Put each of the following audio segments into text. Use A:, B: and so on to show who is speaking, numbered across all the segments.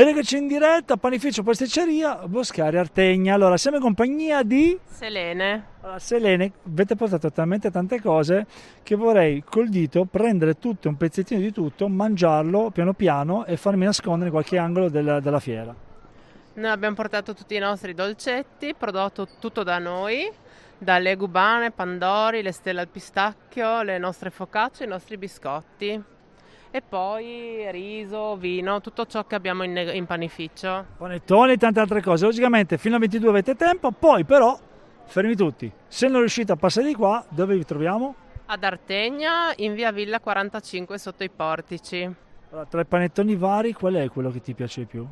A: Eccoci in diretta, panificio pasticceria, Boscari Artegna. Allora, siamo in compagnia di...
B: Selene.
A: Allora, Selene, avete portato talmente tante cose che vorrei col dito prendere tutto, un pezzettino di tutto, mangiarlo piano piano e farmi nascondere in qualche angolo del- della fiera.
B: Noi abbiamo portato tutti i nostri dolcetti, prodotto tutto da noi, dalle gubane, pandori, le stelle al pistacchio, le nostre focacce, i nostri biscotti. E poi riso, vino, tutto ciò che abbiamo in, in panificio.
A: Panettoni e tante altre cose. Logicamente fino al 22 avete tempo, poi però fermi tutti. Se non riuscite a passare di qua, dove vi troviamo?
B: Ad Artegna, in via Villa 45 sotto i portici.
A: Allora, tra i panettoni vari, qual è quello che ti piace di più?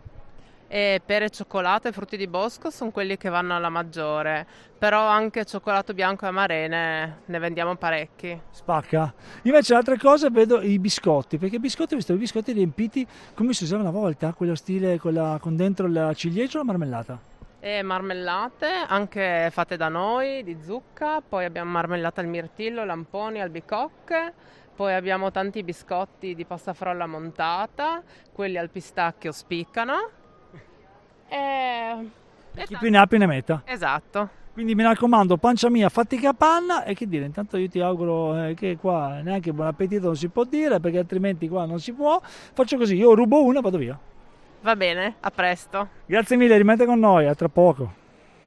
B: E pere, cioccolato e frutti di bosco sono quelli che vanno alla maggiore, però anche cioccolato bianco e amarene ne vendiamo parecchi.
A: Spacca. Invece altre cose vedo i biscotti, perché i biscotti, ho visto i biscotti riempiti come si usava una volta, quello stile con, la- con dentro la ciliegia o la marmellata.
B: E marmellate, anche fatte da noi, di zucca, poi abbiamo marmellata al mirtillo, lamponi, albicocche, poi abbiamo tanti biscotti di pasta frolla montata, quelli al pistacchio spiccano. E...
A: Chi
B: tanti-
A: più ne ha più ne metta.
B: Esatto.
A: Quindi mi raccomando, pancia mia, fatti capanna e che dire, intanto io ti auguro eh, che qua neanche buon appetito non si può dire perché altrimenti qua non si può. Faccio così, io rubo una e vado via.
B: Va bene, a presto.
A: Grazie mille, rimanete con noi, a tra poco.